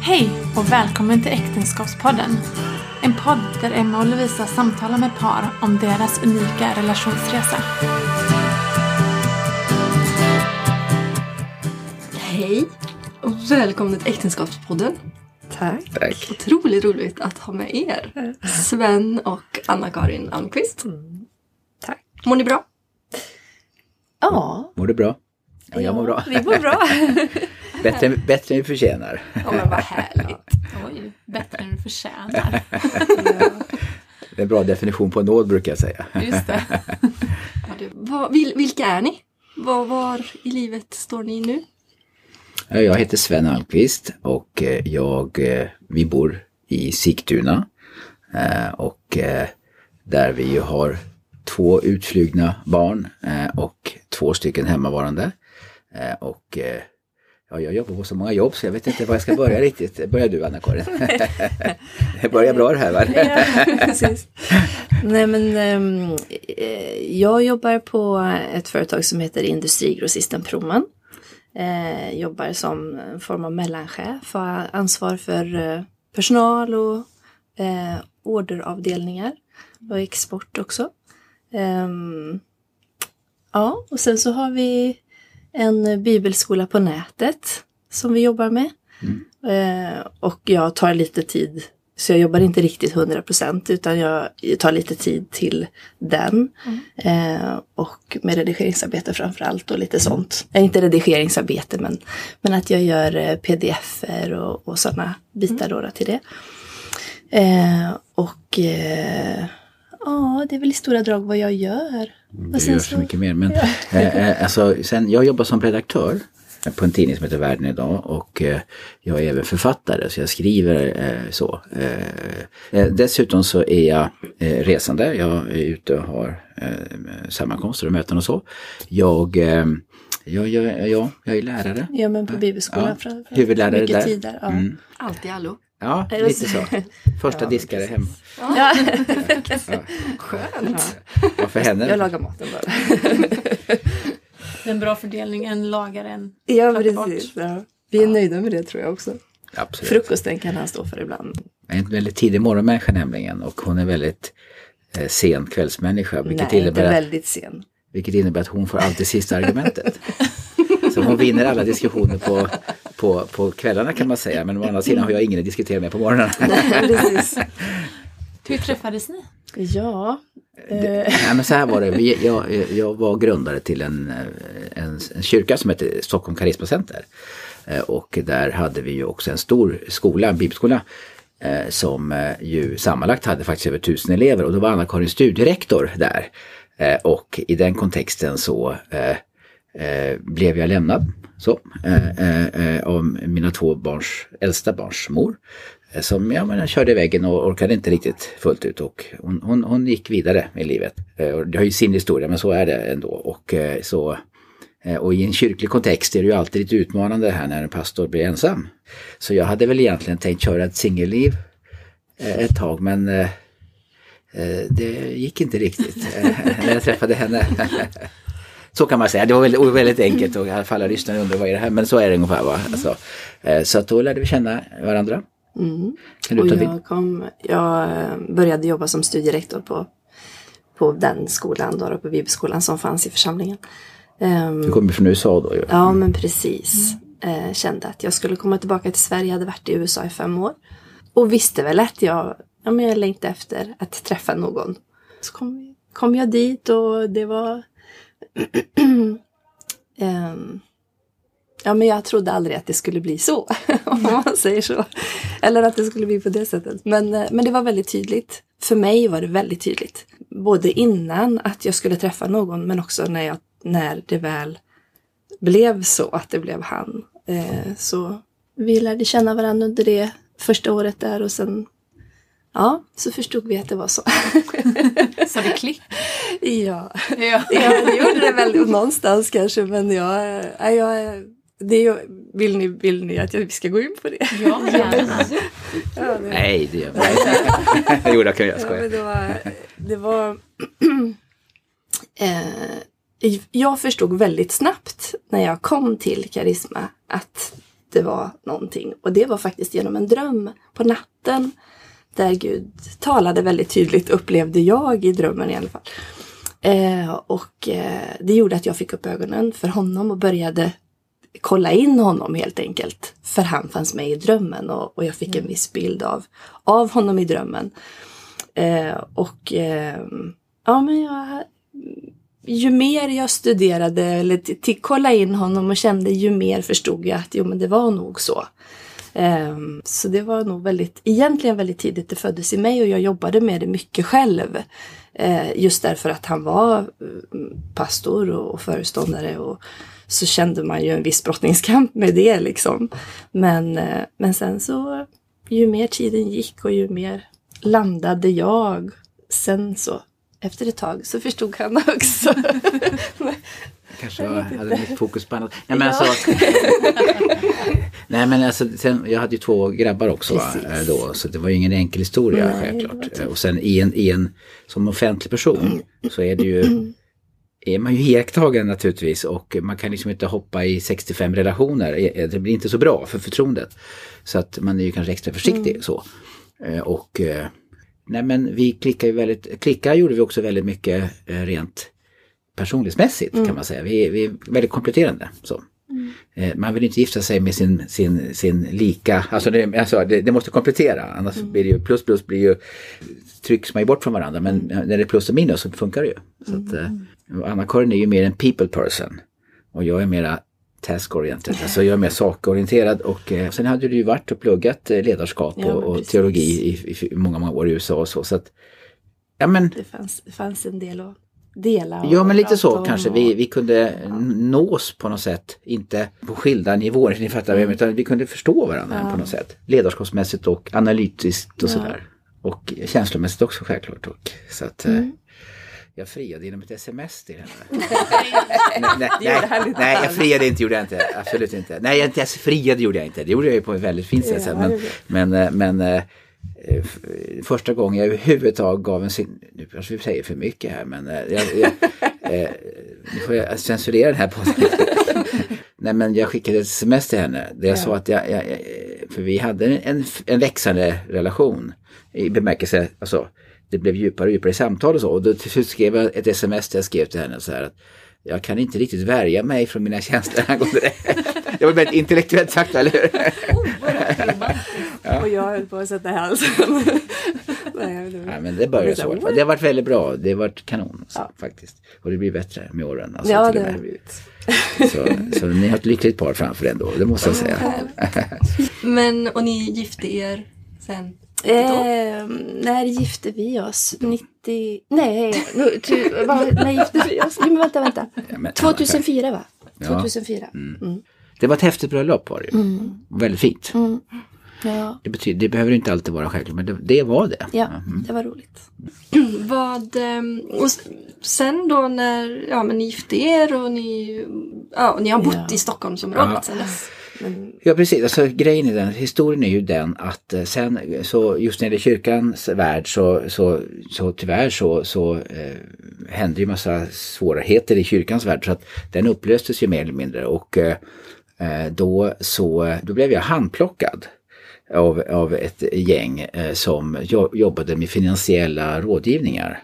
Hej och välkommen till Äktenskapspodden. En podd där Emma och Lovisa samtalar med par om deras unika relationsresa. Hej och välkommen till Äktenskapspodden. Tack. Tack. Otroligt roligt att ha med er. Sven och Anna-Karin Almqvist. Tack. Mår ni bra? Ja, Mår du bra? Ja, jag mår bra. vi mår bra. Bättre, bättre än vi förtjänar. Ja men vad härligt. Oj, bättre än du förtjänar. Det är en bra definition på nåd brukar jag säga. Just det. Ja, du, vad, vilka är ni? Var, var i livet står ni nu? Jag heter Sven Almqvist och eh, jag, eh, vi bor i Sigtuna. Eh, Och där vi har två utflugna barn och två stycken hemmavarande. Och ja, jag jobbar på så många jobb så jag vet inte var jag ska börja riktigt. Börjar du Anna-Karin? Det börjar bra det här va? ja, precis. Nej men ehm, eh, jag jobbar på ett företag som heter Industrigrossisten Proman. Eh, jobbar som en form av mellanchef, har ansvar för eh, personal och eh, orderavdelningar och export också. Ehm, ja, och sen så har vi en bibelskola på nätet som vi jobbar med. Eh, och jag tar lite tid, så jag jobbar inte riktigt 100% utan jag tar lite tid till den. Eh, och med redigeringsarbete framför allt och lite sånt. Eh, inte redigeringsarbete men, men att jag gör eh, pdf-er och, och sådana bitar då, då till det. Eh, och eh, ja, det är väl i stora drag vad jag gör. Du sen gör så mycket mer. Men, eh, eh, alltså, sen, jag jobbar som redaktör på en tidning som heter Världen idag och eh, jag är även författare så jag skriver eh, så. Eh, eh, dessutom så är jag eh, resande. Jag är ute och har eh, sammankomster och möten och så. Jag, eh, jag, jag, ja, jag är lärare. Ja, men på bibelskolan. Ja, huvudlärare Mycket där. tid där. Ja. Mm. Allt i allo. Ja, lite så. Första Ja, diskare hem. Ja. Skönt. Ja, för henne. Jag lagar maten bara. En bra fördelning, en lagar, en ja, precis. Ja. Vi är nöjda med det tror jag också. Absolut. Frukosten kan han stå för ibland. Jag är en väldigt tidig morgonmänniska nämligen och hon är väldigt eh, sen kvällsmänniska. Vilket, Nej, inte innebär att, väldigt sen. vilket innebär att hon får alltid sista argumentet. Så hon vinner alla diskussioner på, på, på kvällarna kan man säga. Men å andra sidan har jag ingen att diskutera med på morgonen. Hur träffades ni? Ja. Det- Eh, Nej men så här var det. Vi, jag, jag var grundare till en, eh, en, en kyrka som heter Stockholm Karismacenter. Eh, Och där hade vi ju också en stor skola, en bibelskola. Som ju sammanlagt hade faktiskt över tusen elever och då var Anna-Karin studierektor där. Och i den kontexten så blev jag lämnad så, eh, eh, eh av mina två barns, äldsta barns mor. Eh, som jag körde i väggen och orkade inte riktigt fullt ut och hon, hon, hon gick vidare i livet. Eh, det har ju sin historia men så är det ändå. Och, så, och i en kyrklig kontext är det ju alltid lite utmanande här när en pastor blir ensam. Så jag hade väl egentligen tänkt köra ett singelliv ett tag men det gick inte riktigt när jag träffade henne. Så kan man säga, det var väldigt, väldigt enkelt och i alla fall lyssnare undrar vad är det här, men så är det ungefär. Va? Alltså, eh, så då lärde vi känna varandra. mm. Och jag, kom, jag eh, började jobba som studierektor på, på den skolan, då, på bibelskolan som fanns i församlingen. Ehm, Du kommer från USA då ju. Ja, men precis. Eh, kände att jag skulle komma tillbaka till Sverige. Jag hade varit i USA i fem år. Och visste väl att jag, ja, men jag längtade efter att träffa någon. Så kom, kom jag dit och det var... Ehm, ja, men jag trodde aldrig att det skulle bli så. Om man säger så. Eller att det skulle bli på det sättet. Men, eh, men det var väldigt tydligt. För mig var det väldigt tydligt. Både innan att jag skulle träffa någon men också när, jag, när det väl blev så att det blev han. Eh, så vi lärde känna varandra under det första året där och sen ja, så förstod vi att det var så. Så det klick? ja. Ja. ja, det gjorde det väl någonstans kanske men jag, ja, jag det är ju, vill, ni, vill ni att vi ska gå in på det? Ja, gärna. Ja, det, Nej, det gör man inte. Jo, det kan jag ja, skoja. men det var, det var eh, jag förstod väldigt snabbt när jag kom till Karisma att det var någonting. Och det var faktiskt genom en dröm på natten. Där Gud talade väldigt tydligt, upplevde jag i drömmen i alla fall. Eh, och eh, det gjorde att jag fick upp ögonen för honom och började kolla in honom helt enkelt. För han fanns med i drömmen och, och jag fick en viss bild av, av honom i drömmen. Eh, och eh, ja, men jag, ju mer jag studerade eller till kolla in honom och kände ju mer förstod jag att jo men det var nog så. Ehm, så det var nog väldigt, egentligen väldigt tidigt det föddes i mig och jag jobbade med det mycket själv. Ehm, just därför att han var eh, pastor och, föreståndare och så kände man ju en viss brottningskamp med det liksom. Men, eh, men sen så ju mer tiden gick och ju mer landade jag. Sen så efter ett tag så förstod han också. Kanske jag hade mitt fokus på annat. Nej men, ja. alltså, nej, men alltså, sen, jag hade ju två grabbar också va, då, så det var ju ingen enkel historia nej, självklart. Och sen i en, i en, som offentlig person så är det ju är man ju iakttagen naturligtvis och man kan liksom inte hoppa i 65 relationer. Det blir inte så bra för förtroendet. Så att man är ju kanske extra försiktig mm. så. Eh, och eh, nej men vi klickar ju väldigt, klicka gjorde vi också väldigt mycket eh, rent personlighetsmässigt mm. kan man säga. Vi, vi är väldigt kompletterande. Så. Mm. Man vill inte gifta sig med sin, sin, sin lika, alltså, det, alltså det, det måste komplettera annars mm. blir det ju plus plus blir ju trycks man ju bort från varandra men när det är plus och minus så funkar det ju. Så att, Anna-Karin är ju mer en people person och jag är mera task-oriented. Alltså jag är mer sakorienterad och eh, sen hade du ju varit och pluggat eh, ledarskap ja, och, och teologi i, i, många, många år i USA och så. så att, ja, men, det, fanns, det fanns en del att dela. Ja men lite så kanske. Och... Vi, vi kunde ja. nås på något sätt. Inte på skilda nivåer, ni fattar mm. utan vi kunde förstå varandra ja. på något sätt. Ledarskapsmässigt och analytiskt och sådär. Och känslomässigt också självklart. Och, så att, eh, mm. Jag friade genom ett sms till henne. nej, nej, nej, nej, jag friade inte, gjorde jag inte. Absolut inte. Nej, jag inte ens friade gjorde jag inte. Det gjorde jag ju på ett väldigt fint sätt. Ja, men, men, eh, men äh, första gången jag överhuvudtaget gav en sin... Nu kanske vi säger för mycket här men äh, jag, jag, äh, nu får jag censurera den här podden. Nej men jag skickade ett sms till henne där jag ja. sa att jag, jag, för vi hade en, en växande relation i bemärkelse, alltså det blev djupare och djupare i samtal och så. Och då till slut skrev jag ett sms där jag skrev till henne så här att jag kan inte riktigt värja mig från mina känslor angående det. Det var väldigt intellektuellt sagt, eller hur? Oh, ja. Och jag höll på att sätta halsen. Nej, ja, men det började så. Det har varit väldigt bra. Det har varit kanon så, ja. faktiskt. Och det blir bättre med åren. Alltså, ja, det har det blivit. Så, så ni har ett lyckligt par framför er ändå, det måste jag säga. men, och ni gifte er sen? Eh, när gifte vi oss? 90... Nej, nu, ty, var, när gifte vi oss? Jo, men vänta, vänta. Ja, men, 2004 va? 2004. Ja. Mm. Mm. Det var ett häftigt bröllop var det ju. Mm. Väldigt fint. Mm. Ja. Det, betyder, det behöver inte alltid vara självklart men det, det var det. Ja, mm. det var roligt. Vad, ehm, och sen då när ja, men ni gifte er och ni, ja, ni har bott ja. i Stockholmsområdet ja. sen dess? Men... Ja precis, alltså grejen i den, historien är ju den att eh, sen så just när det är kyrkans värld så, så, så tyvärr så, så eh, hände ju massa svårigheter i kyrkans värld. Så att den upplöstes ju mer eller mindre. Och eh, eh då så då blev jag handplockad av, av ett gäng eh, som jobbade med finansiella rådgivningar.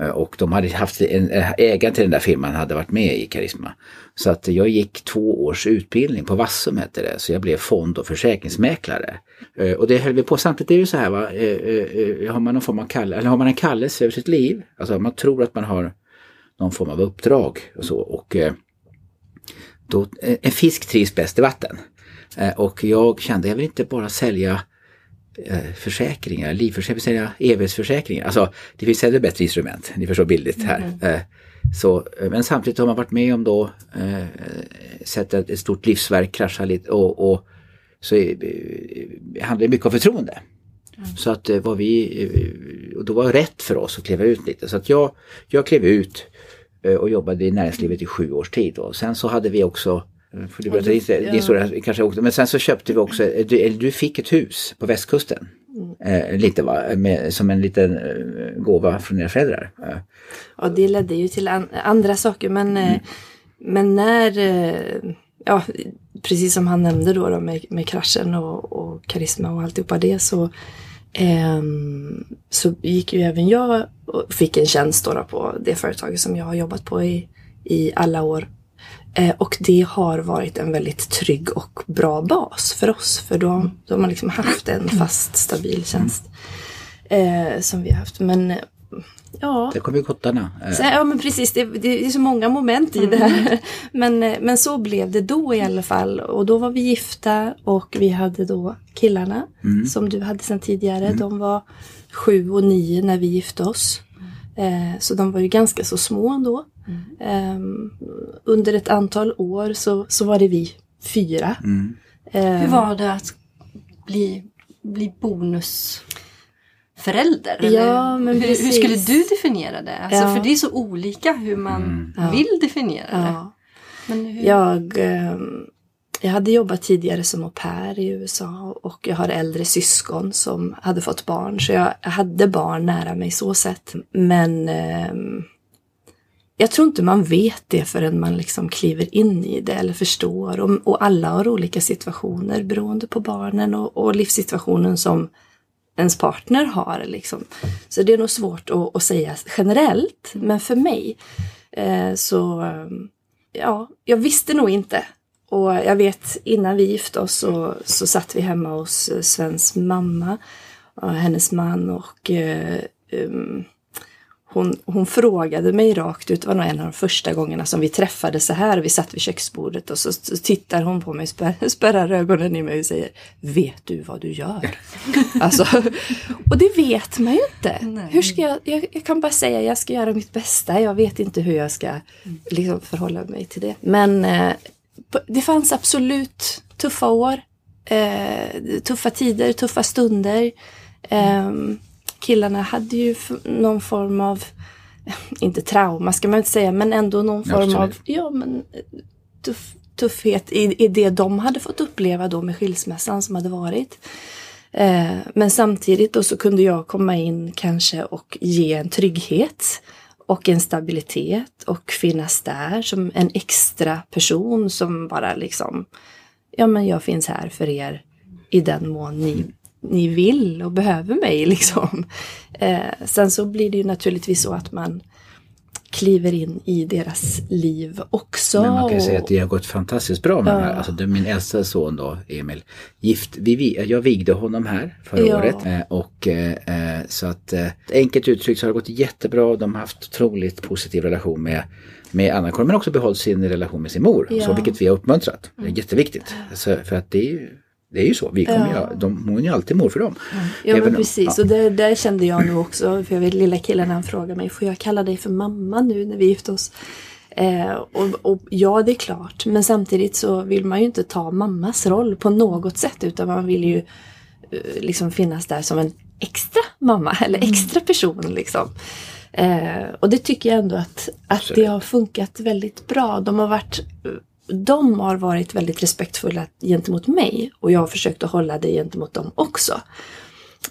Eh, och de hade haft en, eh, ägaren till den där firman hade varit med i Karisma. Så att jag gick två års utbildning på Vassum hette det, så jag blev fond och försäkringsmäklare. Eh, och det höll vi på, samtidigt är det ju så här va, har man någon form av kall, eller har man en kallelse över sitt liv, alltså man tror att man har någon form av uppdrag och så och då, en fisk trivs bäst i vatten. Och jag kände, jag vill inte bara sälja försäkringar, livförsäkringar, evighetsförsäkringar. Alltså det finns ännu bättre instrument, ni förstår billigt här. Mm. Så, eh, men samtidigt har man varit med om då eh, sett ett, stort livsverk krascha lite och, och så eh, handlar det mycket om förtroende. Mm. Så att vad vi, och då var det rätt för oss att kliva ut lite. Så att jag, jag klev ut och jobbade i näringslivet i sju års tid. Och sen så hade vi också för du berätta din, din historia kanske också. Men sen så köpte vi också, du, eller du fick ett hus på västkusten. Mm. Eh, lite va, med, som en liten eh, gåva från era föräldrar. Eh. Ja det ledde ju till an, andra saker men, eh, mm. men när, eh, ja precis som han nämnde då, då med, med kraschen och, och karisma och alltihopa det så ehm, så gick ju även jag och fick en tjänst då, då på det företaget som jag har jobbat på i, i alla år. Eh, och det har varit en väldigt trygg och bra bas för oss. För då, då har man liksom haft en fast stabil tjänst. Eh, som vi har haft. Men eh, ja. Det kommer kottarna. Eh, Så, ja men precis, det, det är så många moment i det här. Men, eh, men så blev det då i alla fall. Och då var vi gifta och vi hade då killarna som du hade sedan tidigare. De var sju och nio när vi gifte oss. Eh, så de var ju ganska så små ändå. Ehm, under ett antal år så, så var det vi fyra. Ehm, Hur var det att bli, bli bonusförälder? eller Ja, men hur, hur skulle du definiera det? Alltså, Ja. För det är så olika hur man Ja. vill definiera det. ja. Men hur, Jag, ehm, jag hade jobbat tidigare som au pair i USA och jag har äldre syskon som hade fått barn. Så jag hade barn nära mig så sett. Men jag tror inte man vet det förrän man liksom kliver in i det eller förstår. Och, och alla har olika situationer beroende på barnen och, och livssituationen som ens partner har. Liksom. Så det är nog svårt att, att säga generellt. Men för mig eh, så, ja, jag visste nog inte. Och jag vet innan vi gifte oss så, så satt vi hemma hos eh, Svens mamma och hennes man och eh, um, hon, hon frågade mig rakt ut, det var nog en av de första gångerna som vi träffades så här. Vi satt vid köksbordet och så, så tittar hon på mig, spär, spärrar ögonen i mig och säger Vet du vad du gör? alltså, och det vet man ju inte. Nej. Hur ska jag, jag, jag kan bara säga jag ska göra mitt bästa. Jag vet inte hur jag ska liksom, förhålla mig till det. Men eh, det fanns absolut tuffa år. Eh, tuffa tider, tuffa stunder. Ehm, killarna hade ju någon form av, inte trauma ska man inte säga, men ändå någon form av ja, men, tuff, tuffhet i, i det de hade fått uppleva då med skilsmässan som hade varit. Eh, men samtidigt då så kunde jag komma in kanske och ge en trygghet och en stabilitet och finnas där som en extra person som bara liksom, ja men jag finns här för er i den mån ni, ni vill och behöver mig liksom. Eh, sen så blir det ju naturligtvis så att man kliver in i deras liv också. Men man kan ju säga att det har gått fantastiskt bra med Ja. här. Alltså min äldsta son då, Emil, gift. Vi, jag vigde honom här förra Ja. året. Eh, och eh, eh, så att enkelt uttryckt så har det gått jättebra. De har haft otroligt positiv relation med med Anna-Karin men också behållit sin relation med sin mor. Ja. Så, vilket vi har uppmuntrat. Det är jätteviktigt. Alltså, för att det är ju det är ju så. Vi kommer Ja. ju, de, hon är ju alltid mor för dem. Ja Även men precis, ja. och det, där kände jag nog också, för jag vet lilla killen han frågade mig, får jag kalla dig för mamma nu när vi gifte oss? Eh, och, och ja, det är klart, men samtidigt så vill man ju inte ta mammas roll på något sätt, utan man vill ju eh, liksom finnas där som en extra mamma eller extra person liksom. Eh, och det tycker jag ändå att, att det har funkat väldigt bra. De har varit de har varit väldigt respektfulla gentemot mig och jag har försökt att hålla det gentemot dem också.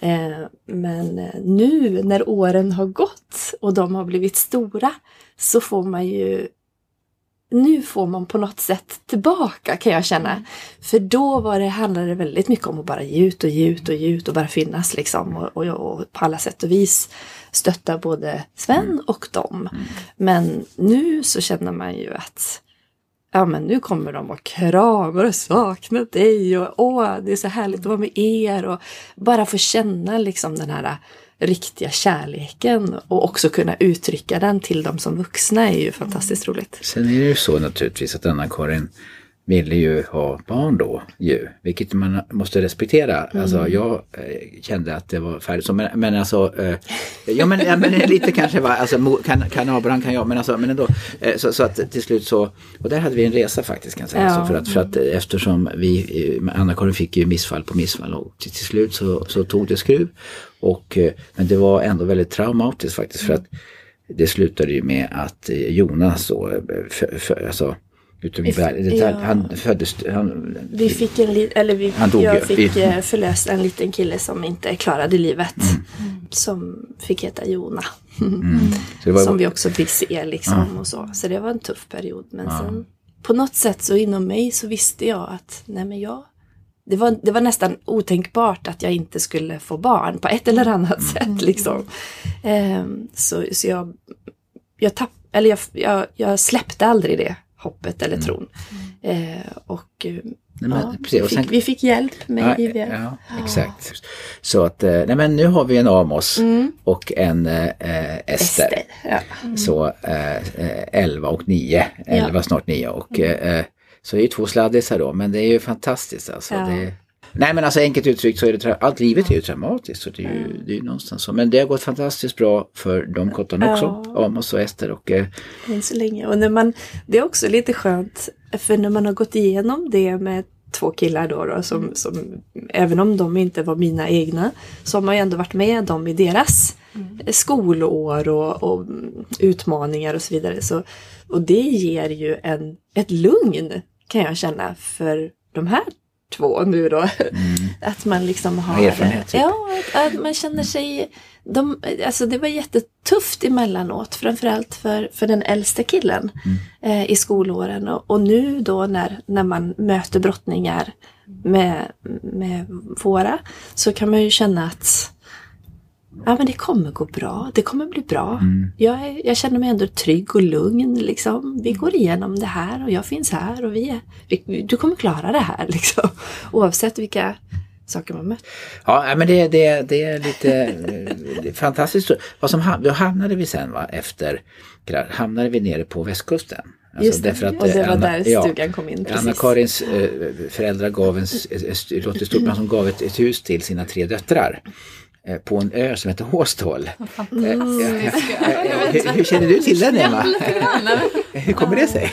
Eh, men eh, nu när åren har gått och de har blivit stora så får man ju nu får man på något sätt tillbaka kan jag känna. För då var det, handlade det väldigt mycket om att bara ge ut och ge ut och ge ut och bara finnas liksom. Och, och, och på alla sätt och vis stötta både Sven och dem. Men nu så känner man ju att ja men nu kommer de och kramar och saknar dig och åh det är så härligt att vara med er och bara få känna liksom den här riktiga kärleken och också kunna uttrycka den till dem som vuxna är ju fantastiskt roligt. Sen är det ju så naturligtvis att Anna-Karin ville ju ha barn då ju, vilket man måste respektera. Alltså jag eh, kände att det var färdigt så, men, men alltså, eh, ja men, ja, men lite kanske var, alltså kan, kan Abraham kan jag, men alltså, men ändå. Eh, så, så att till slut så, och där hade vi en resa faktiskt kan jag säga. Ja. Så för, att, för att eh, eftersom vi, eh, Anna-Karin fick ju missfall på missfall och till, till slut så, så tog det skruv. Och, eh, men det var ändå väldigt traumatiskt faktiskt för att det slutade ju med att Jonas då, för, för, alltså, utom i världen, ja. han föddes, han, Vi fick en li- eller vi, Han dog jag fick Vi- eh, förlöst en liten kille som inte klarade livet. Mm. Som fick heta Jona. det var, Som vi också fick se liksom och så. Så det var en tuff period. Men sen på något sätt så inom mig så visste jag att nej men jag det var, det var nästan otänkbart att jag inte skulle få barn på ett eller annat Mm. sätt. Liksom. Ehm, så, så jag, jag, tapp, eller jag, jag, jag släppte aldrig det hoppet eller tron. Ehm, och eh, Nej, men ja, vi, fick, vi fick hjälp med Ja, IVF. ja, exakt. Så att, eh, nej men nu har vi en Amos Mm. och en eh, eh, Ester. Ja. Så eh, eh, 11 och 9, 11 snart 9 och eh, så är det ju två sladdisar då men det är ju fantastiskt alltså. Det, nej men alltså enkelt uttryckt så är det, allt livet är ju traumatiskt så det är ju, det är ju någonstans så. Men det har gått fantastiskt bra för de kottarna också, Amos och Ester och eh, så länge. Och när man, det är också lite skönt, för när man har gått igenom det med två killar då, då som, som, även om de inte var mina egna, så har man ju ändå varit med dem i deras skolår och, och utmaningar och så vidare. Så, och det ger ju en, ett lugn, kan jag känna, för de här två nu då. Att man liksom har... Erfarenhet, typ. Ja, att, att man känner sig... De, alltså det var jättetufft emellanåt, framförallt för, för den äldste killen eh, i skolåren. Och, och nu då när, när man möter brottningar med, med våra, så kan man ju känna att Ja men det kommer gå bra, det kommer bli bra. Jag, är, jag känner mig ändå trygg och lugn liksom. Vi går igenom det här och jag finns här och vi är, vi, du kommer klara det här liksom. Oavsett vilka saker man möter. Ja, men det, det, det är lite eh, fantastiskt. Vad som, ham- då hamnade vi sen va, efter, hamnade vi nere på västkusten. Alltså, Just det, därför att, och det var Anna- där ja, stugan kom in. Anna-Karins eh, föräldrar gav en, låter stort, men gav ett, ett hus till sina tre döttrar på en ö som heter Håstol. Eh, eh, hur, hur känner du till den Emma? hur kommer det sig?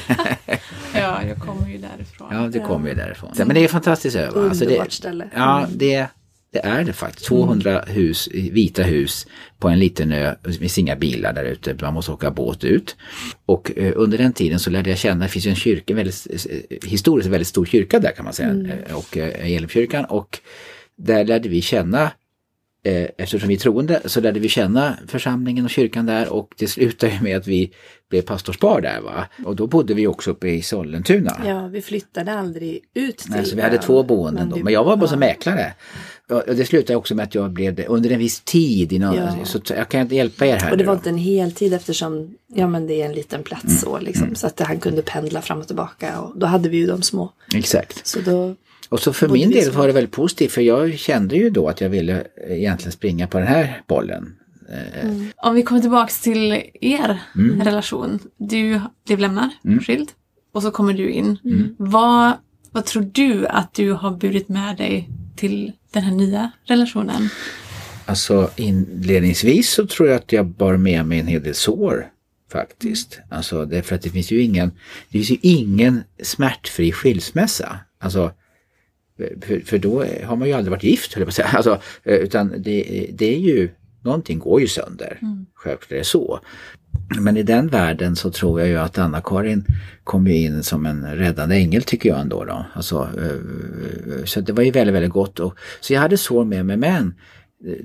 Ja, jag kommer ju därifrån. Ja, det kommer ju därifrån. Men det är fantastiskt ö. va? Alltså Underbart det, ställe. Ja, det, det är det faktiskt. 200 hus, vita hus på en liten ö. Det finns inga bilar där ute. Man måste åka båt ut. Och eh, under den tiden så lärde jag känna, det finns ju en kyrka, en väldigt, eh, historiskt en väldigt stor kyrka där kan man säga. Eh, Och eh, Elimkyrkan. Och där lärde vi känna Eh, eftersom vi är troende så lärde vi känna församlingen och kyrkan där och det slutade med att vi blev pastorspar där va. Och då bodde vi också uppe i Sollentuna. Ja, vi flyttade aldrig ut till Nej, så vi hade två boenden då. Men jag var bara som mäklare. Och det slutade också med att jag blev det under en viss tid. Innan, Ja. Så jag kan inte hjälpa er här Och det var då. inte en heltid eftersom ja, men det är en liten plats Mm. så liksom. Så att han kunde pendla fram och tillbaka och då hade vi ju de små. Exakt. Så då, Och så för Bodde min del var det väldigt positivt för jag kände ju då att jag ville egentligen springa på den här bollen. Eh, Om vi kommer tillbaks till er Mm. relation. Du blev lämnad, skild. Och så kommer du in. Vad, vad tror du att du har burit med dig till den här nya relationen? Alltså inledningsvis så tror jag att jag bar med mig en hel del sår faktiskt. Alltså därför att det finns ju ingen, det finns ju ingen smärtfri skilsmässa. Alltså för, för då har man ju aldrig varit gift höll jag på att säga. Alltså, eh, utan det, det är ju, någonting går ju sönder. Självklart är det så. Men i den världen så tror jag ju att Anna-Karin kom ju in som en räddande ängel tycker jag ändå. Då. Alltså, eh, så det var ju väldigt, väldigt gott. Och, så jag hade sår med mig men eh,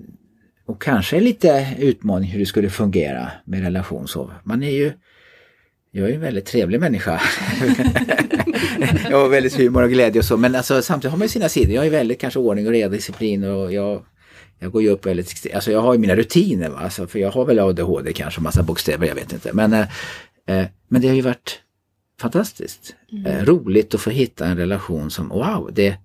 och kanske lite utmaning hur det skulle fungera med relation. Så man är ju jag är en väldigt trevlig människa. jag har väldigt humor och glädje och så men alltså, samtidigt har man ju sina sidor. Jag är väldigt kanske ordning och reda, disciplin och jag, jag går ju upp väldigt, alltså jag har ju mina rutiner va, alltså, för jag har väl ADHD kanske, massa bokstäver, jag vet inte. Men, eh, eh, men det har ju varit fantastiskt. Eh, roligt att få hitta en relation som, wow, det,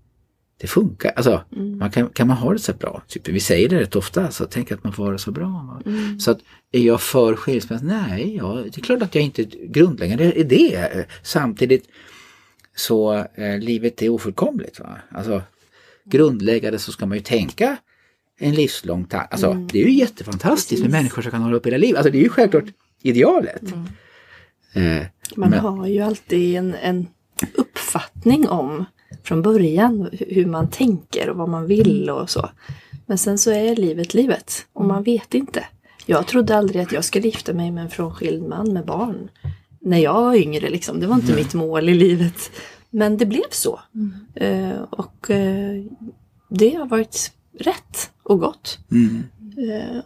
det funkar. Alltså, man kan, kan man ha det så bra? Typ, vi säger det rätt ofta, så tänk att man får ha det så bra. va? Så att, är jag för skilsmässa? Nej, ja, det är klart att jag inte grundläggande är det. Samtidigt så eh, livet är ofullkomligt. Va? Alltså, grundläggande så ska man ju tänka en livslång tanke. Alltså, Det är ju jättefantastiskt med människor som kan hålla upp hela livet. Alltså, det är ju självklart idealet. Eh, man men- har ju alltid en, en uppfattning om från början hu- hur man tänker och vad man vill och så. Men sen så är livet livet och man vet inte. Jag trodde aldrig att jag skulle gifta mig med en frånskild man med barn. När jag var yngre liksom. Det var inte mitt mål i livet. Men det blev så. Eh, och eh, det har varit rätt och gott. Eh,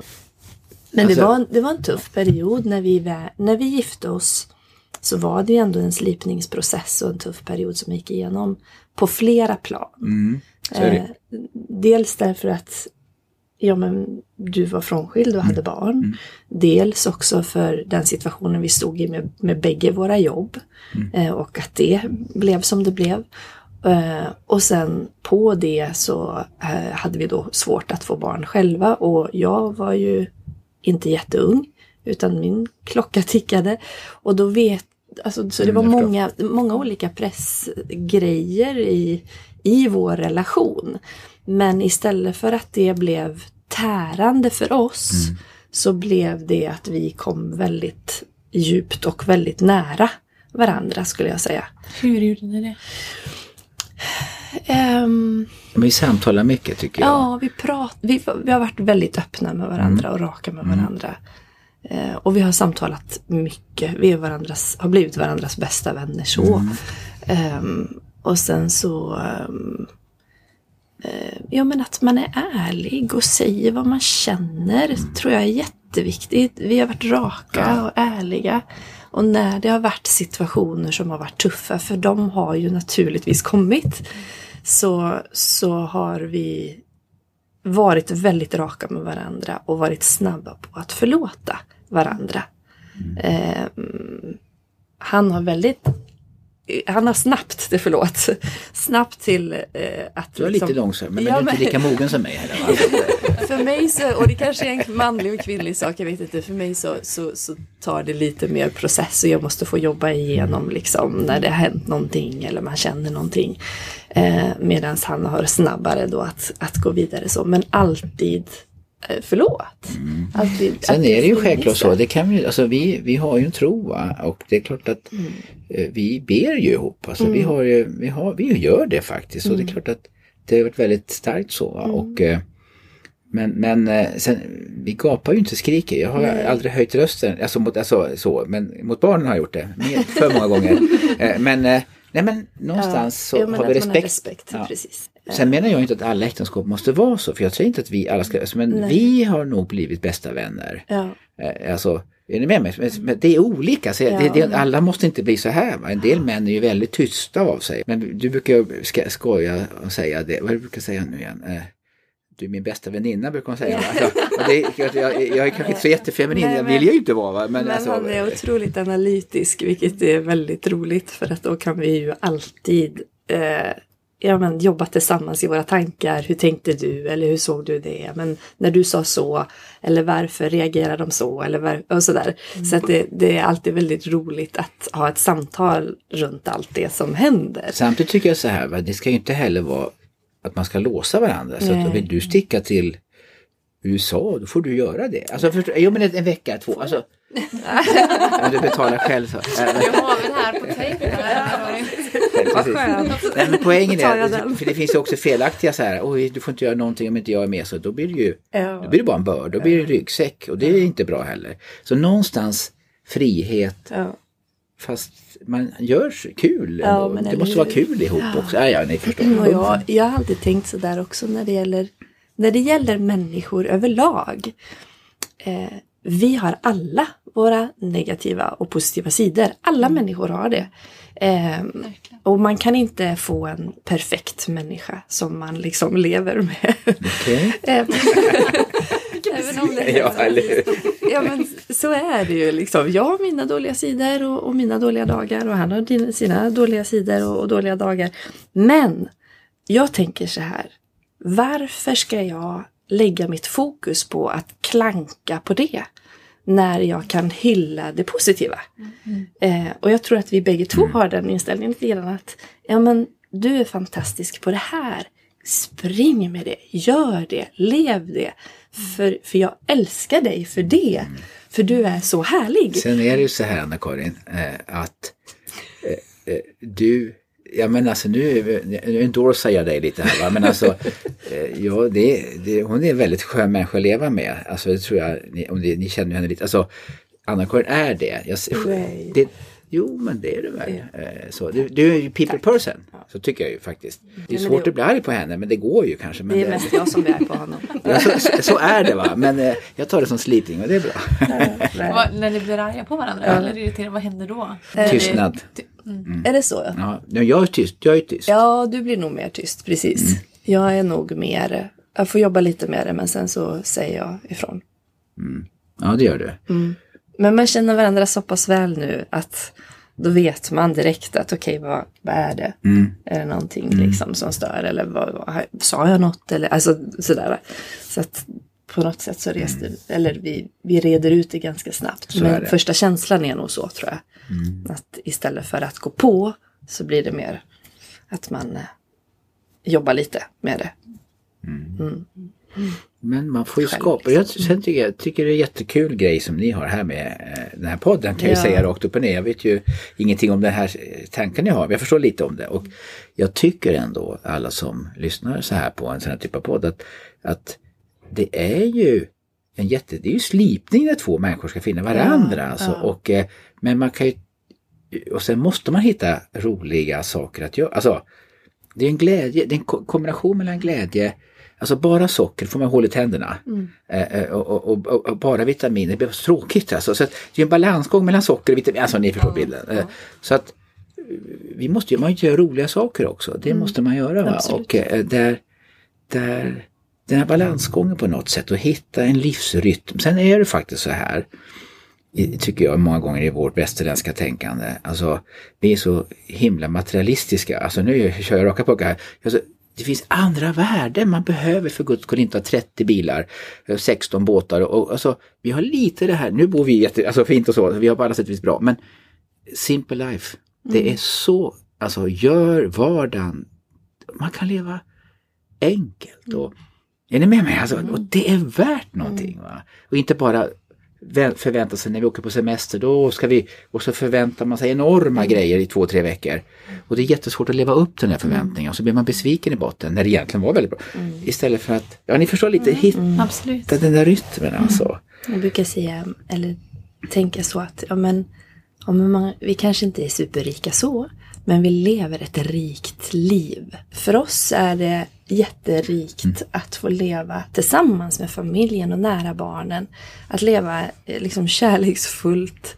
men Alltså- det, var, det var en tuff period när vi, när vi gifte oss. så var det ju ändå en slipningsprocess och en tuff period som gick igenom på flera plan. Mm. Eh, dels därför att ja, men, du var frånskild och hade Mm. barn. Dels också för den situationen vi stod i med, med bägge våra jobb. Mm. Eh, och att det blev som det blev. Eh, och sen på det så eh, hade vi då svårt att få barn själva och jag var ju inte jätteung utan min klocka tickade. Och då vet, alltså, så det Mm, var många, många olika pressgrejer i, i vår relation. Men istället för att det blev tärande för oss Mm. så blev det att vi kom väldigt djupt och väldigt nära varandra skulle jag säga. Hur gjorde ni det? Men vi samtalar mycket tycker jag. Ja, vi, prat, vi, vi har varit väldigt öppna med varandra och raka med varandra. Eh, och vi har samtalat mycket. Vi är varandras, har blivit varandras bästa vänner så. Ehm, och sen så... eh, ja men att man är ärlig och säger vad man känner tror jag är jätteviktigt. Vi har varit raka och ärliga. Och när det har varit situationer som har varit tuffa, för de har ju naturligtvis kommit, så, så har vi varit väldigt raka med varandra och varit snabba på att förlåta varandra. Eh, han har väldigt han har snabbt till förlåt. Snabbt till eh, att... Du är lite långsam, men, Ja, du är inte men- lika mogen som mig heller. För mig så, och det kanske är en manlig och kvinnlig sak, jag vet inte. För mig så, så, så tar det lite mer process och jag måste få jobba igenom liksom när det har hänt någonting eller man känner någonting. Eh, Medan han har snabbare då att, att gå vidare så. Men alltid eh, förlåt. Alltid, Mm. Sen att är det ju självklart så, det kan vi, alltså vi, vi har ju en tro va? och det är klart att Mm. Eh, vi ber ju ihop. Alltså vi, har ju, vi, har, vi gör det faktiskt och det är Mm. klart att det har varit väldigt starkt så. Va? Och, eh, men men eh, sen, vi gapar ju inte skriker. Jag har Nej. aldrig höjt rösten, alltså, mot, alltså så, men mot barnen har jag gjort det mer, för många gånger. Men, nej, men någonstans så Ja, men har vi man har respekt. respekt Ja. precis. Sen menar jag inte att alla äktenskap måste vara så, för jag säger inte att vi alla ska, alltså, men Nej. vi har nog blivit bästa vänner. Ja. Alltså, är ni med mig? Men, men det är olika, så det, det, alla måste inte bli så här. Va? En del män är ju väldigt tysta av sig. Men du brukar ska, skoja och säga det, vad du brukar säga nu igen? Eh, du är min bästa väninna brukar man säga. Alltså, det, jag, jag, är kanske inte så jättefeminin, det vill jag ju inte vara. Va? Men, Men alltså, han är otroligt analytisk vilket är väldigt roligt för att då kan vi ju alltid eh, ja, men, jobba tillsammans i våra tankar. Hur tänkte du eller hur såg du det? Men när du sa så eller varför reagerar de så eller var, och sådär. Så att det, det är alltid väldigt roligt att ha ett samtal runt allt det som händer. Samtidigt tycker jag så här, va? det ska ju inte heller vara att man ska låsa varandra. Så Nej. att vill du sticka till USA, då får du göra det. Alltså, förstår, jo men en, en vecka, två, alltså. Om du betalar själv så. Men- Jag har väl här på tejp. Vad precis. skönt. Nej, men poängen är, för det finns ju också felaktiga så här, oj du får inte göra någonting om inte jag är med, så då blir det ju Ja. då blir det bara en börda, då blir det en ryggsäck och det är inte bra heller. Så någonstans frihet, Ja. fast man gör så kul. Ja, men det måste vara kul ihop också. Ja, ja, ni förstår. Och jag, jag har alltid tänkt så där också när det gäller, när det gäller människor överlag. Eh, vi har alla våra negativa och positiva sidor. Alla människor har det. Eh, och man kan inte få en perfekt människa som man liksom lever med. Okej. Eh, Även om det Ja? Ja men så är det ju liksom. Jag har mina dåliga sidor och, och mina dåliga dagar och han har dina, sina dåliga sidor och, och dåliga dagar. Men jag tänker så här. Varför ska jag lägga mitt fokus på att klanka på det? När jag kan hylla det positiva. Eh, och jag tror att vi bägge två har den inställningen lite grann att ja men du är fantastisk på det här. Spring med det, gör det, lev det. För, för jag älskar dig för det. För du är så härlig. Sen är det ju så här Anna-Karin, eh, att eh, eh, du, ja men alltså nu, nu endorsar jag dig lite här va, men alltså, eh, ja det, det, hon är en väldigt skön människa att leva med. Alltså det tror jag, ni, om det, ni känner henne lite, alltså Anna-Karin är det. Jag, Nej. det Jo, men det är du väl. Eh, Så, du, du är ju people person. Så tycker jag ju faktiskt. Det är svårt det- att bli arg på henne, men det går ju kanske. Men Det är mest jag som är på honom. ja, så, så- så är det va. Men eh, jag tar det som slipning och det är bra. Vad, när ni blir arga på varandra eller irriterade, vad händer då? Tystnad. ty- mm. Är det så? Ja. Jag är tyst. Jag är tyst. ja, du blir nog mer tyst, precis. Mm. Jag är nog mer, jag får jobba lite med det men sen så säger jag ifrån. Ja, det gör du. Men man känner varandra så pass väl nu att då vet man direkt att okej, vad, vad är det? Mm. Är det någonting liksom som stör eller vad, vad, sa jag något? Eller, alltså sådär. Så att på något sätt så reste, eller vi, vi reder ut det ganska snabbt. Så Men första känslan är nog så tror jag. Att istället för att gå på så blir det mer att man eh, jobbar lite med det. Men man får ju Själv, skapa. Jag sen tycker, jag tycker det är jättekul grej som ni har här med eh, den här podden. Kan jag Ja. säga rakt upp och ner. Jag vet ju ingenting om den här eh, tanken ni har. Men jag förstår lite om det. Och jag tycker ändå, alla som lyssnar så här på en sån här typ av podd, att, att det är ju en jätte, det är ju slipning när två människor ska finna varandra. alltså. Och, eh, men man kan ju, och sen måste man hitta roliga saker att göra. Alltså, det är en glädje, det är en ko- kombination mellan glädje, alltså bara socker får man hål i tänderna. Eh, eh, och, och, och, och bara vitaminer, det blir så tråkigt alltså. Så att det är en balansgång mellan socker och vitaminer, alltså ni förstår bilden. Eh, Så att vi måste man göra roliga saker också, det måste man göra. Va? Absolut. Och eh, där, där, den här balansgången på något sätt och hitta en livsrytm. Sen är det faktiskt så här, i- tycker jag många gånger i vårt västerländska tänkande. Alltså, vi är så himla materialistiska. Alltså nu kör jag raka puckar här. Alltså, det finns andra värden man behöver för guds skull inte ha 30 bilar, eh, 16 båtar och alltså, vi har lite det här, nu bor vi jätte, alltså fint och så, vi har på alla sätt vis bra, men simple life, det är så, alltså gör vardagen, man kan leva enkelt och är ni med mig? Alltså, och det är värt någonting. Va? Och inte bara vä- förvänta sig när vi åker på semester, då ska vi, och så förväntar man sig enorma grejer i två, tre veckor. Och det är jättesvårt att leva upp till den här förväntningen och så blir man besviken i botten när det egentligen var väldigt bra. Istället för att, ja ni förstår lite, hitta Absolut. den där rytmen alltså. Jag brukar säga, eller tänka så att ja, men, ja, men man, vi kanske inte är superrika så, men vi lever ett rikt liv. För oss är det jätterikt Mm. att få leva tillsammans med familjen och nära barnen. Att leva eh, liksom kärleksfullt.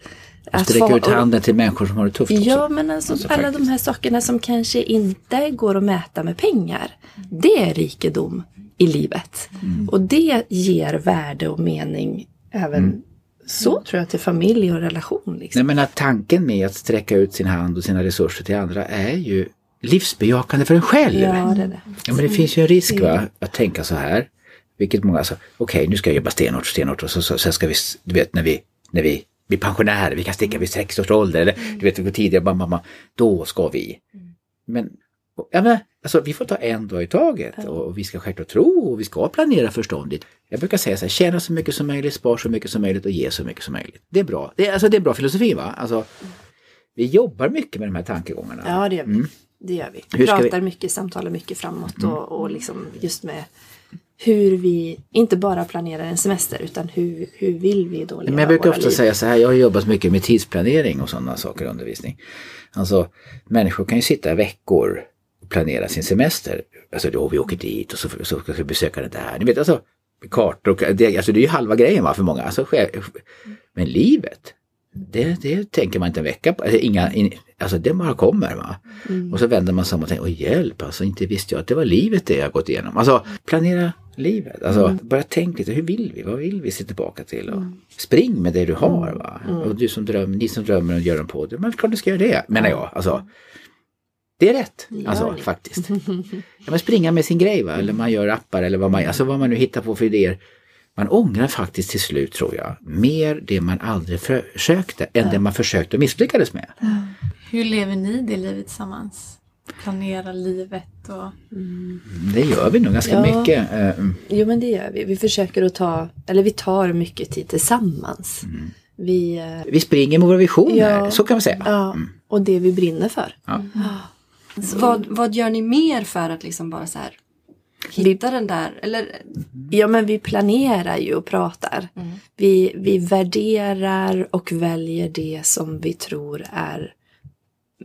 Att Sträcka få- ut handen till människor som har det tufft också. Ja, men alltså, Alltså, alla faktiskt. de här sakerna som kanske inte går att mäta med pengar. Det är rikedom i livet. Mm. Och det ger värde och mening även så tror jag till familj och relation. Liksom. Nej men att tanken med att sträcka ut sin hand och sina resurser till andra är ju livsbejakande för en själv. Ja, det det. Ja, men det finns ju en risk va, att tänka så här. Vilket många, alltså, okej nu ska jag jobba stenhårt, stenhårt och så, så, sen ska vi, du vet när vi, när vi blir pensionärer, vi kan sticka vid 60 års ålder eller du vet vi går tidigare, bara, mamma, då ska vi. Men, ja, men alltså, vi får ta en dag i taget och vi ska självklart tro och vi ska planera förståndigt. Jag brukar säga så här, tjäna så mycket som möjligt, spara så mycket som möjligt och ge så mycket som möjligt. Det är bra, det är, alltså, det är bra filosofi va? Alltså, vi jobbar mycket med de här tankegångarna. Ja, det gör vi. Det gör vi. Ska Pratar mycket, samtalar mycket framåt och, och liksom just med hur vi inte bara planerar en semester utan hur, hur vill vi då leva Men jag brukar ofta liv? säga så här, jag har jobbat mycket med tidsplanering och sådana saker i undervisning. Alltså, människor kan ju sitta i veckor och planera sin semester. Alltså, då vi åker dit och så, så ska vi besöka det där. Ni vet, alltså, kartor och det, alltså, det är ju halva grejen va, för många. Alltså, men livet, det, det tänker man inte en vecka på. Alltså, inga, in, alltså det bara kommer. Va? Och så vänder man sig om och tänker, åh hjälp, alltså inte visste jag att det var livet det jag gått igenom. Alltså planera livet, alltså bara tänk lite, hur vill vi, vad vill vi se tillbaka till? Och Spring med det du har. Va? Och du som drömmer, ni som drömmer att göra en podd, men klart du ska göra det, menar jag. Alltså, det är rätt, alltså ni. faktiskt. Ja, men springa med sin grej va, eller man gör appar eller vad man, alltså vad man nu hittar på för idéer. Man ångrar faktiskt till slut tror jag, mer det man aldrig försökte än det man försökte och misslyckades med. Hur lever ni det livet tillsammans? Planera livet och... Det gör vi nog ganska Ja. mycket. eh, Jo men det gör vi. Vi försöker att ta, eller vi tar mycket tid tillsammans. Mm. Vi, eh, Vi springer med våra visioner, Ja. så kan man säga. ja, och det vi brinner för. Ja. Vad, vad gör ni mer för att liksom bara så här hitta den där, eller? Ja men vi planerar ju och pratar. Mm. Vi, vi värderar och väljer det som vi tror är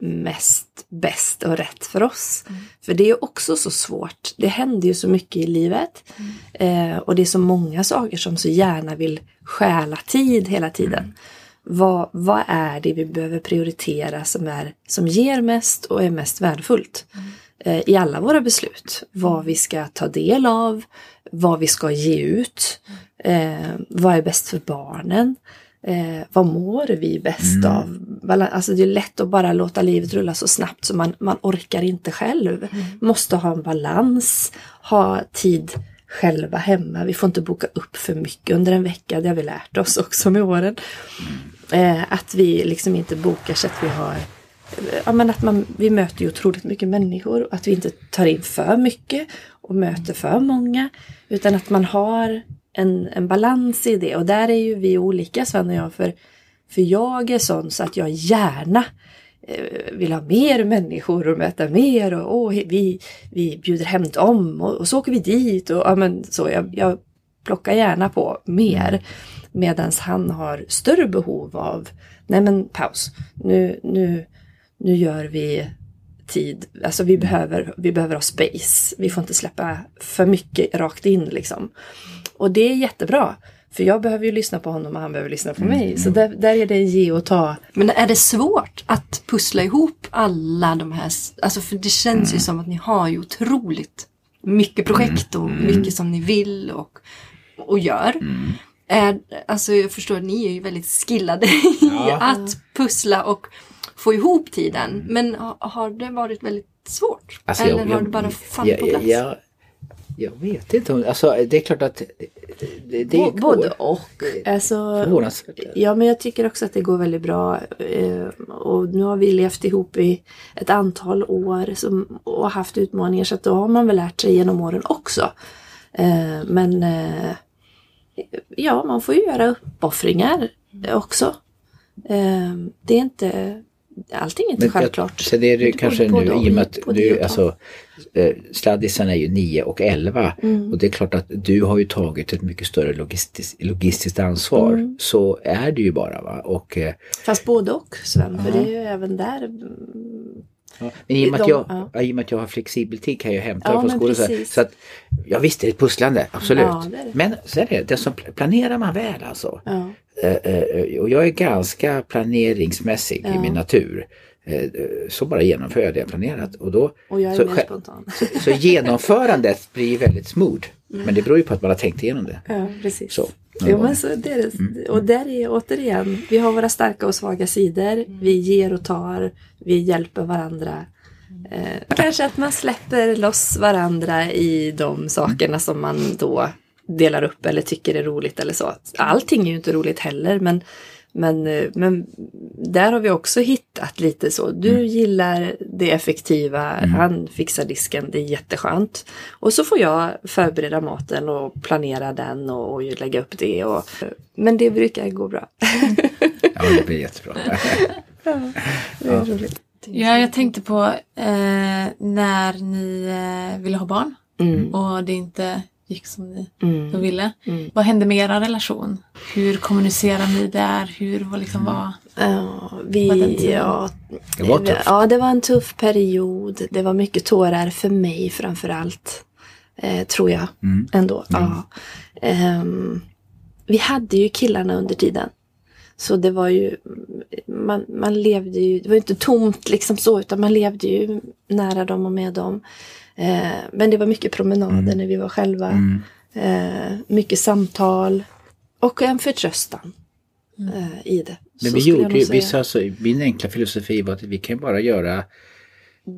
mest bäst och rätt för oss. För det är också så svårt. Det händer ju så mycket i livet. Eh, och det är så många saker som så gärna vill stjäla tid hela tiden. Vad, vad är det vi behöver prioritera som, är, som ger mest och är mest värdefullt? Eh, I alla våra beslut. Vad vi ska ta del av, vad vi ska ge ut, eh, vad är bäst för barnen. Eh, vad mår vi bäst av? Bala- Alltså det är lätt att bara låta livet rulla så snabbt så man, man orkar inte själv. Måste ha en balans, ha tid själva hemma. Vi får inte boka upp för mycket under en vecka. Det har vi lärt oss också med åren. Eh, att vi liksom inte bokar så att vi har Ja, men att man, vi möter ju otroligt mycket människor att vi inte tar in för mycket och möter för många. Utan att man har en, en balans i det. Och där är ju vi olika Sven och jag. För, för jag är sån så att jag gärna eh, vill ha mer människor och möta mer. Och åh, vi, vi bjuder hem dem och, och så åker vi dit. Och, ja, men, så, jag, jag plockar gärna på mer. Medan han har större behov av, nej men paus, nu, nu, nu gör vi tid, alltså vi behöver, vi behöver ha space. Vi får inte släppa för mycket rakt in liksom. Och det är jättebra. För jag behöver ju lyssna på honom och han behöver lyssna på mig. Så där, där är det en ge och ta. Men är det svårt att pussla ihop alla de här, alltså för det känns ju som att ni har ju otroligt mycket projekt och mycket som ni vill och, och gör. Är, alltså jag förstår att ni är ju väldigt skillade i Ja. att pussla och få ihop tiden. Men ha- har det varit väldigt svårt? Alltså, Eller jag- har jag- det bara fallit på plats? Jag, jag vet inte. Alltså, det är klart att det, det går. Både och. Alltså, ja, men jag tycker också att det går väldigt bra. Eh, och nu har vi levt ihop i ett antal år som, och haft utmaningar. Så att då har man väl lärt sig genom åren också. Eh, men eh, ja, man får ju göra uppoffringar också. Det är inte, allting är inte Men självklart. Sen är det Det kanske nu i och med att du, alltså eh, sladdisarna är ju 9 och 11 Mm. och det är klart att du har ju tagit ett mycket större logistiskt, logistiskt ansvar. Mm. Så är det ju bara va. Och, eh, Fast både och Sven, för det är ju även där mm, ja, men i och, med att De- jag, ja. ja. i och jag har flexibel tid kan jag hämta Ja, från skolan. Så, så att, ja visst det är ett pusslande, absolut. Ja, det det. Men sen är det, det som planerar man väl alltså. Ja. Eh, eh, och jag är ganska planeringsmässig i Ja. min natur. Eh, Så bara genomför jag det jag planerat. Och, då, Och jag är så, mer spontan. så genomförandet blir väldigt smooth. Men det beror ju på att man har tänkt igenom det. Ja, precis. Så, Jo. Mm. men så det är det. Och där är återigen, vi har våra starka och svaga sidor. Vi ger och tar. Vi hjälper varandra. Eh, kanske att man släpper loss varandra i de sakerna som man då delar upp eller tycker är roligt eller så. Allting är ju inte roligt heller men, men, eh, men där har vi också hittat lite så. Du Mm. gillar det effektiva, han fixar disken, det är jätteskönt. Och så får jag förbereda maten och planera den och, och lägga upp det. Och, men det brukar gå bra. Ja, det blir jättebra. Det är roligt. Ja, jag tänkte på eh, när ni eh, ville ha barn Mm. och det inte gick som ni Mm. då ville. Mm. Vad hände med er relation? Hur kommunicerar ni där? Hur var liksom var... Ja, Var den vi, tiden? ja, Det var tufft. ja, det var en tuff period. Det var mycket tårar för mig framför allt. Eh, tror jag Mm. ändå. Ja. Ehm, vi hade ju killarna under tiden. Så det var ju, man, man levde ju, det var inte tomt liksom så, utan man levde ju nära dem och med dem. Eh, men det var mycket promenader när vi var själva. Mm. Eh, mycket samtal. Och en förtröstan eh, i det. Men Så vi gjorde ju, vi sa alltså, min enkla filosofi var att vi kan bara göra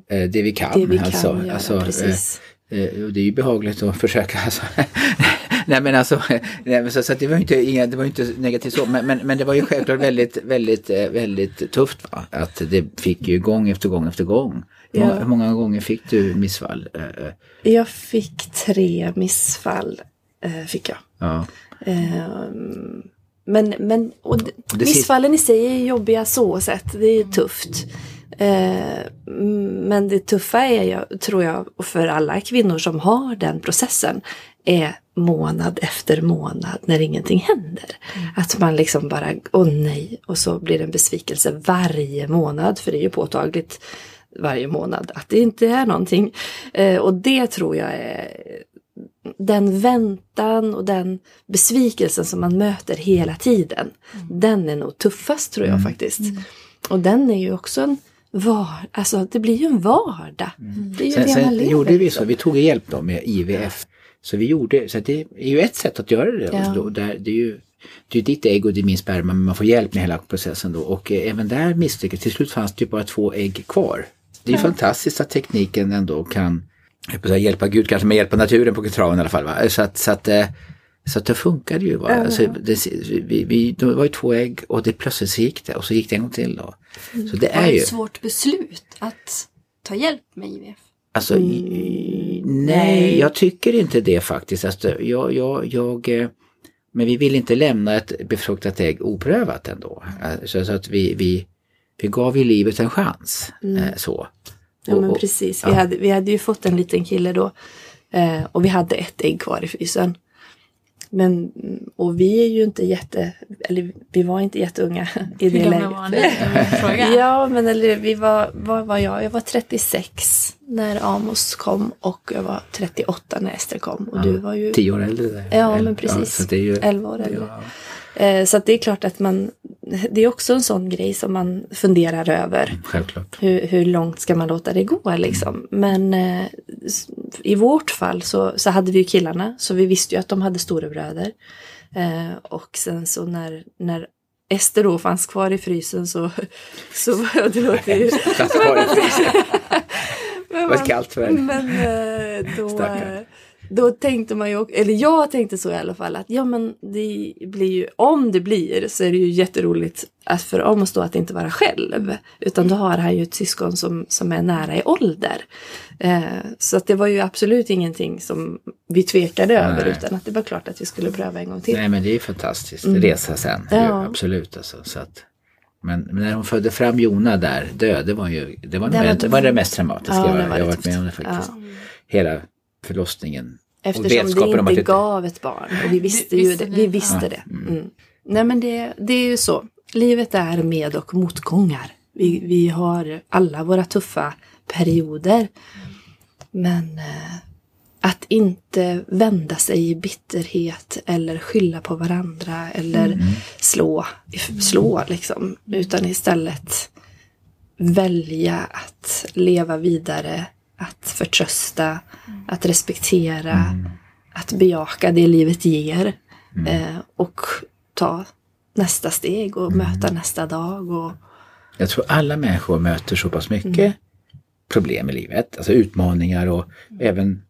eh, det vi kan. Det vi kan alltså, göra, alltså, precis. Eh, och det är ju behagligt att försöka. Alltså. nej men alltså, nej, men så, så att det var ju inte, inga, det var inte negativt så, men, men, men det var ju självklart väldigt, väldigt, väldigt tufft. Va? Att det fick ju gång efter gång efter gång. Hur många, Ja. hur många gånger fick du missfall? Eh, eh, Jag fick tre missfall. Eh, fick jag. ja. Ehm, men men och missfallen i sig är jobbiga så sett. Det är tufft. Men det tuffa är, jag, tror jag, och för alla kvinnor som har den processen, är månad efter månad när ingenting händer. Mm. Att man liksom bara, åh nej, och så blir det en besvikelse varje månad, för det är ju påtagligt varje månad att det inte är någonting. Eh, och det tror jag är den väntan och den besvikelsen som man möter hela tiden. Mm. Den är nog tuffast tror jag mm. faktiskt. Mm. Och den är ju också en var, alltså det blir ju en vardag. Mm. Det är ju sen, det sen man lever, gjorde vi så, vi tog hjälp då med IVF. Så vi gjorde, så det är ju ett sätt att göra det. Ja. Då, där, det är ju det är ditt ägg och det är min sperma men man får hjälp med hela processen då och eh, även där misslyckades Till slut fanns det bara två ägg kvar. Det är fantastiskt att tekniken ändå kan hjälpa Gud kanske med hjälpa naturen på traven i alla fall. Va? Så, att, så, att, eh, så att det funkade ju. Va? Mm. Alltså, det, vi, vi, det var ju två ägg och det plötsligt så gick det och så gick det en gång till. Då. Mm. Så det är det ett svårt beslut att ta hjälp med IVF? Alltså, mm. nej, jag tycker inte det faktiskt. Alltså, jag, jag, jag, eh, men vi vill inte lämna ett befruktat ägg oprövat ändå. Så, så att vi, vi, vi gav ju livet en chans. Mm. Eh, så. Ja men precis. Vi, ja. hade, vi hade ju fått en liten kille då. Eh, och vi hade ett ägg kvar i frysen. Men, och vi är ju inte jätte, eller vi var inte jätteunga i det läget. Hur gamla var ni? ja, men eller vi var, vad var jag? Jag var 36 när Amos kom och jag var 38 när Ester kom. Och ja, du var ju... 10 år äldre. Där. Ja, men precis. Ja, ju... 11 år äldre. Ja. Eh, så det är klart att man, det är också en sån grej som man funderar över. Mm, självklart. Hur, hur långt ska man låta det gå liksom. Men eh, i vårt fall så, så hade vi ju killarna så vi visste ju att de hade storebröder. Eh, och sen så när, när Ester då fanns kvar i frysen så... så det låter ju... Fanns kvar i frysen. det var kallt för henne. Men då... Då tänkte man ju, eller jag tänkte så i alla fall, att ja men det blir ju, om det blir så är det ju jätteroligt att för Amos då att inte vara själv. Utan då har han ju ett syskon som, som är nära i ålder. Eh, så att det var ju absolut ingenting som vi tvekade Nej. över utan att det var klart att vi skulle pröva en gång till. Nej men det är ju fantastiskt, mm. resa sen. Ja. Ju, absolut alltså. Så att, men, när hon födde fram Jona där död, det var ju det var, det, var, det, var det mest traumatiska ja, jag, jag varit med om det faktiskt. Ja. Hela förlossningen Eftersom det inte gav ett barn. Och vi visste ju det. Vi visste det. Mm. mm. Nej men det, det är ju så. Livet är med och motgångar. Vi, vi har alla våra tuffa perioder. Men eh, att inte vända sig i bitterhet eller skylla på varandra eller mm. slå, slå liksom. Utan istället välja att leva vidare att förtrösta, mm. att respektera, mm. att bejaka det livet ger. Eh, och ta nästa steg och möta nästa dag. Och... Jag tror alla människor möter så pass mycket problem i livet, alltså utmaningar och även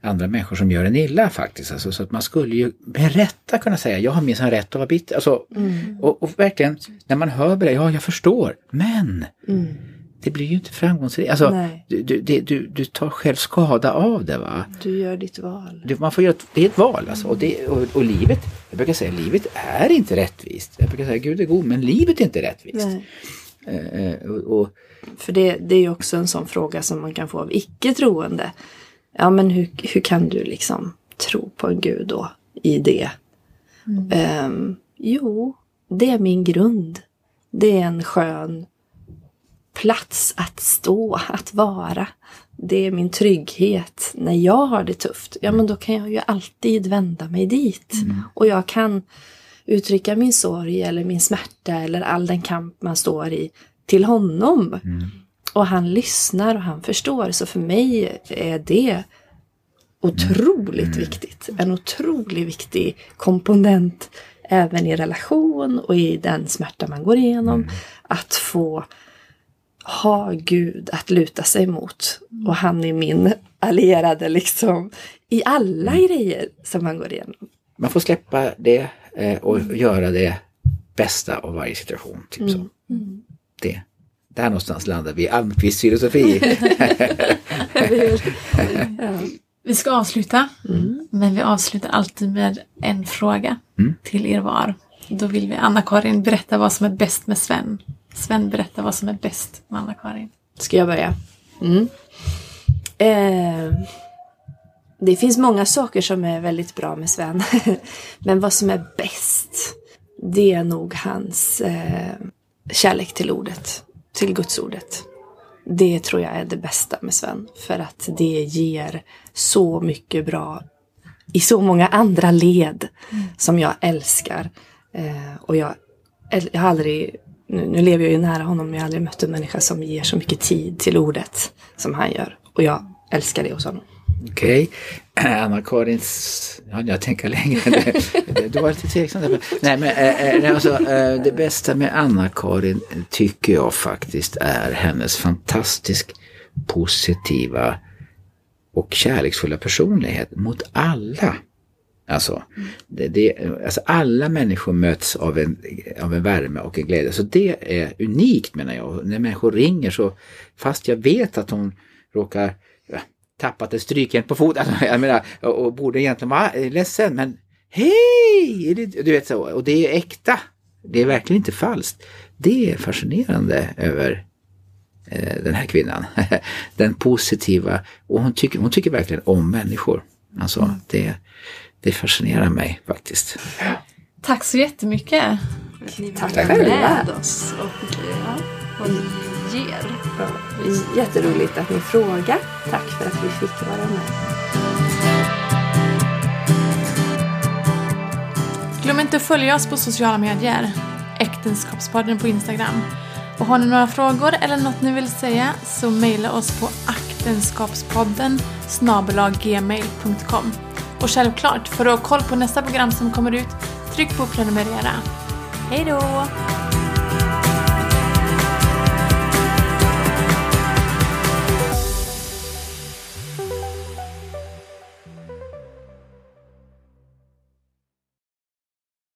andra människor som gör en illa faktiskt. Alltså, så att man skulle ju med rätta kunna säga, jag har minsann rätt att vara bitter. Alltså, mm. och, och, verkligen, när man hör det, ja jag förstår, men mm det blir ju inte framgångsrikt. Alltså, du, du, du, du, tar själv skada av det. va? Du gör ditt val. Du, man får göra, det är ett val alltså. Och, det, och, och, livet, jag brukar säga livet är inte rättvist. Jag brukar säga Gud är god men livet är inte rättvist. Eh, eh, och, och, För det, det är ju också en sån fråga som man kan få av icke troende. Ja men hur, hur kan du liksom tro på en Gud då i det? Mm. Um, jo, det är min grund. Det är en skön plats att stå, att vara. Det är min trygghet. När jag har det tufft, ja men då kan jag ju alltid vända mig dit. Mm. Och jag kan uttrycka min sorg eller min smärta eller all den kamp man står i till honom. Mm. Och han lyssnar och han förstår. Så för mig är det otroligt mm. viktigt. En otroligt viktig komponent även i relation och i den smärta man går igenom. Mm. Att få ha Gud att luta sig mot. Och han är min allierade liksom i alla mm. grejer som man går igenom. Man får släppa det eh, och mm. göra det bästa av varje situation. Typ så. Mm. Det. Där någonstans landar vi i Almqvists filosofi. Vi ska avsluta, mm. men vi avslutar alltid med en fråga mm. till er var. Då vill vi, Anna-Karin, berätta vad som är bäst med Sven. Sven, berätta vad som är bäst med Anna-Karin. Ska jag börja? Mm. Eh, det finns många saker som är väldigt bra med Sven. Men vad som är bäst, det är nog hans eh, kärlek till ordet, till gudsordet. Det tror jag är det bästa med Sven. För att det ger så mycket bra i så många andra led mm. som jag älskar. Eh, och jag, jag har aldrig, nu, nu, lever jag ju nära honom, men jag har aldrig mött en människa som ger så mycket tid till ordet som han gör. Och jag älskar det hos honom. Okej, okay. Anna-Karins, ja, jag tänker längre. du var lite tveksam där. Nej, men äh, alltså, äh, det bästa med Anna-Karin tycker jag faktiskt är hennes fantastiskt positiva och kärleksfulla personlighet mot alla. Alltså, det, det, alltså alla människor möts av en, av en värme och en glädje. Så det är unikt menar jag. När människor ringer så, fast jag vet att hon råkar tappat ett strykjärn på foten. Alltså, jag menar, och, och borde egentligen vara ledsen men hej! Du vet så, och det är äkta. Det är verkligen inte falskt. Det är fascinerande över eh, den här kvinnan. den positiva, och hon tycker, hon tycker verkligen om människor. Alltså mm. det, det fascinerar mig faktiskt. Tack så jättemycket. Tack själva. oss och, ja, och ger. Ja, jätteroligt att ni frågar. Tack för att vi fick vara med. Glöm inte att följa oss på sociala medier. Äktenskapspodden på Instagram. Och har ni några frågor eller något ni vill säga så mejla oss på aktenskapspodden gmail.com. Och självklart, för att ha koll på nästa program som kommer ut, tryck på prenumerera. Hej då!